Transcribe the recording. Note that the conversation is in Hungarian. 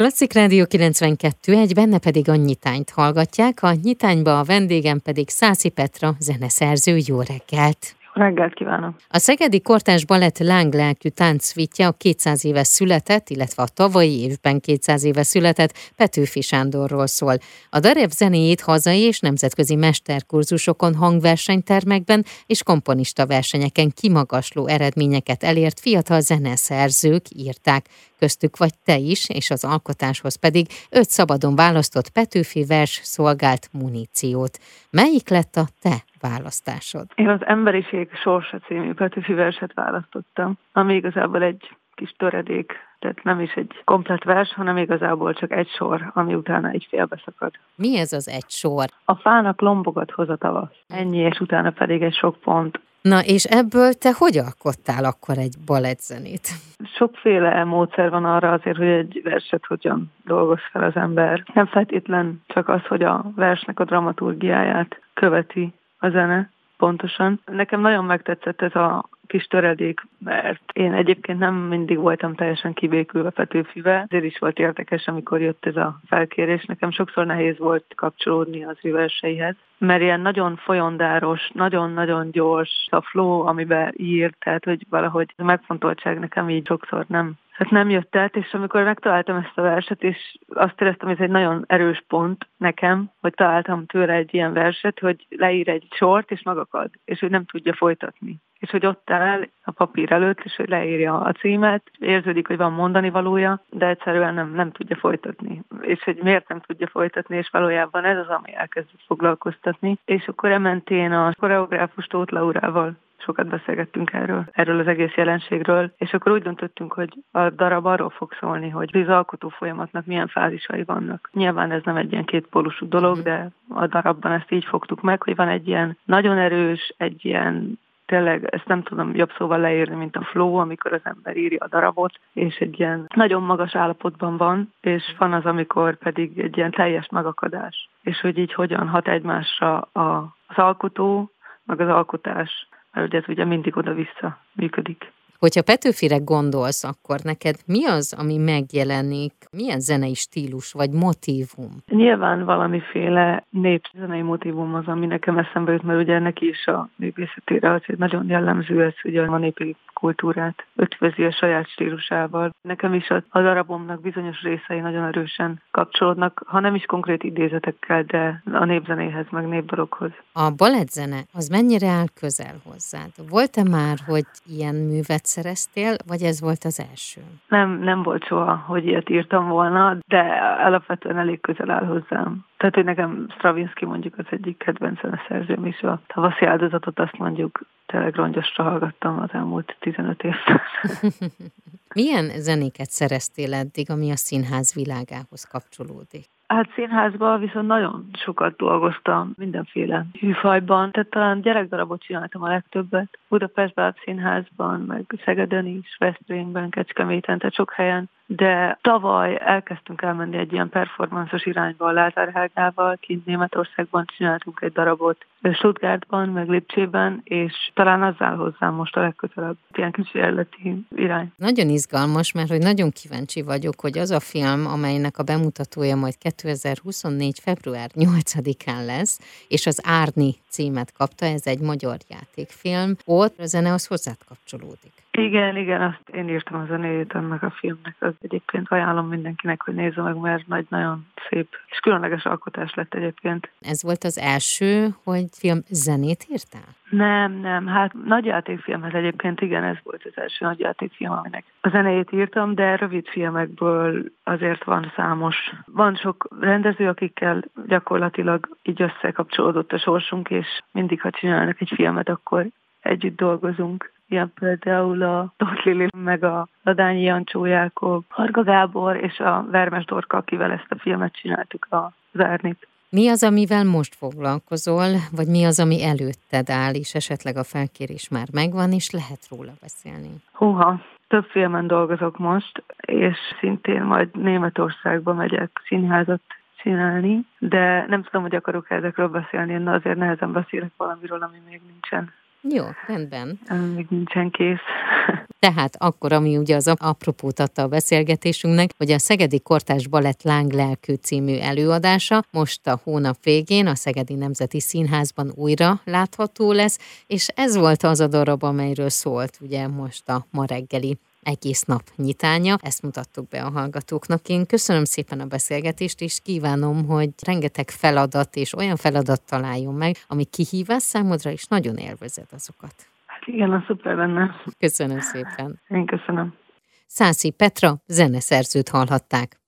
Klasszik Rádió 92, egy benne pedig a nyitányt hallgatják, a nyitányba a vendégem pedig Szászi Petra, zeneszerző, jó reggelt! Reggelt kívánok! A Szegedi Kortás Balett lánglelkű táncvitja a 200 éves született, illetve a tavalyi évben 200 éves született Petőfi Sándorról szól. A Darev zenéjét hazai és nemzetközi mesterkurzusokon, hangversenytermekben és komponista versenyeken kimagasló eredményeket elért fiatal zeneszerzők írták. Köztük vagy te is, és az alkotáshoz pedig öt szabadon választott Petőfi vers szolgált muníciót. Melyik lett a te választásod? Én az Emberiség sorsa című Petőfi verset választottam, ami igazából egy kis töredék, tehát nem is egy komplet vers, hanem igazából csak egy sor, ami utána egy félbe szakad. Mi ez az egy sor? A fának lombogat hoz a tavasz. Ennyi, és utána pedig egy sok pont. Na, és ebből te hogy alkottál akkor egy balettzenét? Sokféle módszer van arra azért, hogy egy verset hogyan dolgoz fel az ember. Nem feltétlen csak az, hogy a versnek a dramaturgiáját követi a zene pontosan. Nekem nagyon megtetszett ez a kis töredék, mert én egyébként nem mindig voltam teljesen kibékülve Petőfivel, ezért is volt érdekes, amikor jött ez a felkérés. Nekem sokszor nehéz volt kapcsolódni az ő verseihez, mert ilyen nagyon folyondáros, nagyon-nagyon gyors a flow, amiben ír, tehát hogy valahogy a megfontoltság nekem így sokszor nem hát nem jött át, és amikor megtaláltam ezt a verset, és azt éreztem, hogy ez egy nagyon erős pont nekem, hogy találtam tőle egy ilyen verset, hogy leír egy sort, és magakad, és hogy nem tudja folytatni. És hogy ott áll a papír előtt, és hogy leírja a címet, érződik, hogy van mondani valója, de egyszerűen nem, nem tudja folytatni. És hogy miért nem tudja folytatni, és valójában ez az, ami elkezdett foglalkoztatni. És akkor ementén a koreográfus Tóth Laurával sokat beszélgettünk erről, erről az egész jelenségről, és akkor úgy döntöttünk, hogy a darab arról fog szólni, hogy az alkotó folyamatnak milyen fázisai vannak. Nyilván ez nem egy ilyen kétpólusú dolog, de a darabban ezt így fogtuk meg, hogy van egy ilyen nagyon erős, egy ilyen tényleg ezt nem tudom jobb szóval leírni, mint a flow, amikor az ember írja a darabot, és egy ilyen nagyon magas állapotban van, és van az, amikor pedig egy ilyen teljes megakadás. És hogy így hogyan hat egymásra a, az alkotó, meg az alkotás mert ugye ez ugye mindig oda-vissza működik. Hogyha Petőfire gondolsz, akkor neked mi az, ami megjelenik? Milyen zenei stílus vagy motívum? Nyilván valamiféle népzenei motívum az, ami nekem eszembe jut, mert ugye neki is a művészetére az egy nagyon jellemző ez, ugye a népi kultúrát ötvözi a saját stílusával. Nekem is a, a darabomnak bizonyos részei nagyon erősen kapcsolódnak, ha nem is konkrét idézetekkel, de a népzenéhez, meg népdalokhoz. A balettzene az mennyire áll közel hozzád? Volt-e már, hogy ilyen művet szereztél, vagy ez volt az első? Nem, nem volt soha, hogy ilyet írtam volna, de alapvetően elég közel áll hozzám. Tehát, hogy nekem Stravinsky mondjuk az egyik kedvenc szerzőm is, a tavaszi áldozatot azt mondjuk tényleg rongyosra hallgattam az elmúlt 15 évben. Milyen zenéket szereztél eddig, ami a színház világához kapcsolódik? Hát színházban viszont nagyon sokat dolgoztam mindenféle hűfajban, tehát talán gyerekdarabot csináltam a legtöbbet. Budapestben, Színházban, meg Szegeden is, Veszprémben, Kecskeméten, tehát sok helyen. De tavaly elkezdtünk elmenni egy ilyen performanszos irányba a Lázár kint Németországban csináltunk egy darabot, Stuttgartban, meg Lipcsében, és talán azzal hozzám most a legközelebb. Ilyen kísérleti irány. Nagyon izgalmas, mert hogy nagyon kíváncsi vagyok, hogy az a film, amelynek a bemutatója majd 2024. február 8-án lesz, és az Árni címet kapta, ez egy magyar játékfilm, ott a zene az hozzád kapcsolódik. Igen, igen, azt én írtam a zenéjét ennek a filmnek. Az egyébként ajánlom mindenkinek, hogy nézze meg, mert nagy, nagyon szép és különleges alkotás lett egyébként. Ez volt az első, hogy film zenét írtál? Nem, nem, hát nagyjátékfilmhez egyébként igen, ez volt az első nagyjátékfilm, aminek a zenéjét írtam, de rövid filmekből azért van számos. Van sok rendező, akikkel gyakorlatilag így összekapcsolódott a sorsunk, és mindig, ha csinálnak egy filmet, akkor együtt dolgozunk ilyen például a Tóth Lili, meg a Ladányi Jancsó Jákob, Harga Gábor és a Vermes Dorka, akivel ezt a filmet csináltuk a Zárnit. Mi az, amivel most foglalkozol, vagy mi az, ami előtted áll, és esetleg a felkérés már megvan, és lehet róla beszélni? Húha, több filmen dolgozok most, és szintén majd Németországba megyek színházat csinálni, de nem tudom, hogy akarok ezekről beszélni, én azért nehezen beszélek valamiről, ami még nincsen Jó, rendben. Még nincsen kész. Tehát akkor, ami ugye az apropót adta a beszélgetésünknek, hogy a Szegedi Kortás Balett Láng Lelkű című előadása most a hónap végén a Szegedi Nemzeti Színházban újra látható lesz, és ez volt az a darab, amelyről szólt ugye most a ma reggeli egész nap nyitánya. Ezt mutattuk be a hallgatóknak. Én köszönöm szépen a beszélgetést, és kívánom, hogy rengeteg feladat és olyan feladat találjon meg, ami kihívás számodra, és nagyon élvezed azokat. Hát igen, a szuper lenne. Köszönöm szépen. Én köszönöm. Szászi Petra zeneszerzőt hallhatták.